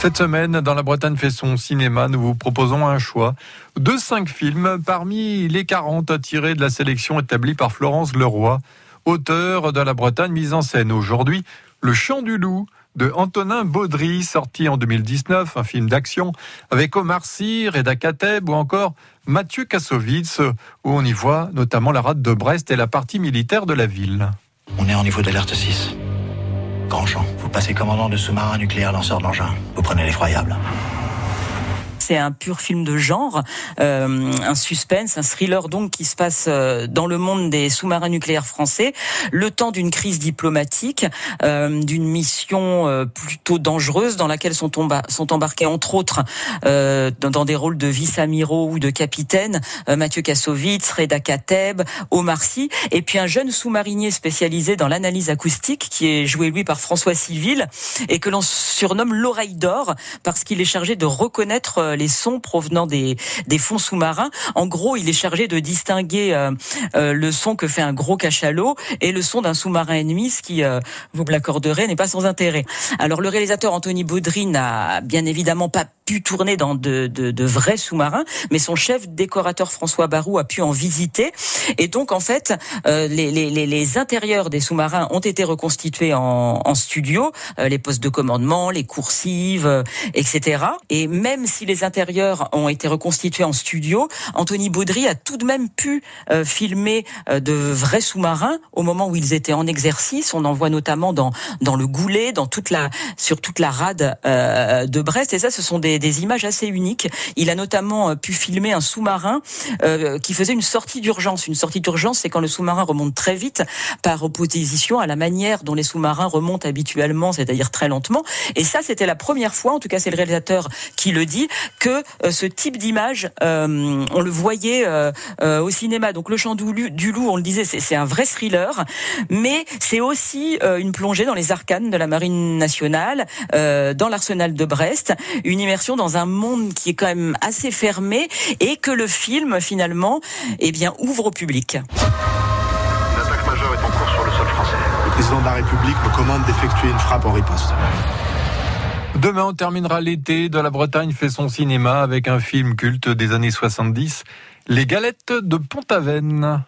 Cette semaine, dans la Bretagne fait son cinéma, nous vous proposons un choix de cinq films parmi les 40 tirés de la sélection établie par Florence Leroy, auteur de la Bretagne mise en scène aujourd'hui, Le Chant du Loup de Antonin Baudry, sorti en 2019, un film d'action avec Omar Sy, Reda Kateb ou encore Mathieu Kassovitz, où on y voit notamment la rade de Brest et la partie militaire de la ville. On est au niveau d'alerte 6. Vous passez commandant de sous-marin nucléaire lanceur d'engin. Vous prenez l'effroyable c'est un pur film de genre, euh, un suspense, un thriller donc qui se passe euh, dans le monde des sous-marins nucléaires français, le temps d'une crise diplomatique, euh, d'une mission plutôt dangereuse dans laquelle sont, embarqués entre autres dans, des rôles de vice-amiraux ou de capitaine Mathieu Kassovitz, Reda Kateb, Omar Sy, et puis un jeune sous-marinier spécialisé dans l'analyse acoustique qui est joué lui par François Civil et que l'on surnomme l'oreille d'or parce qu'il est chargé de reconnaître les sons provenant des, fonds sous-marins. En gros, il est chargé de distinguer euh, euh, le son que fait un gros cachalot et le son d'un sous-marin ennemi, ce qui, euh, vous me l'accorderez, n'est pas sans intérêt. Alors le réalisateur Anthony Baudry n'a bien évidemment pas tourner dans de, vrais sous-marins, mais son chef décorateur François Barou a pu en visiter. Et donc, en fait, les, les, les, intérieurs des sous-marins ont été reconstitués en, en studio, les postes de commandement, les coursives, etc. Et même si les intérieurs ont été reconstitués en studio, Anthony Baudry a tout de même pu euh, filmer euh, de vrais sous-marins au moment où ils étaient en exercice. On en voit notamment dans dans le Goulet, dans toute la sur toute la rade euh, de Brest. Et ça, ce sont des, des, images assez uniques. Il a notamment pu filmer un sous-marin qui faisait une sortie d'urgence. Une sortie d'urgence, c'est quand le sous-marin remonte très vite par opposition à la manière dont les sous-marins remontent habituellement, c'est-à-dire très lentement. Et ça, c'était la première fois, en tout cas c'est le réalisateur qui le dit, que euh, ce type d'image, euh, on le voyait euh, au cinéma. Donc le chant du loup, on le disait, c'est un vrai thriller, mais c'est aussi une plongée dans les arcanes de la marine nationale, dans l'arsenal de Brest, une immersion dans un monde qui est quand même assez fermé et que le film finalement, eh bien, ouvre au public. Une attaque majeure est en cours sur le sol français. Le président de la République me commande d'effectuer une frappe en riposte. Demain, on terminera l'été de la Bretagne fait son cinéma avec un film culte des années 70, Les Galettes de Pont-Aven.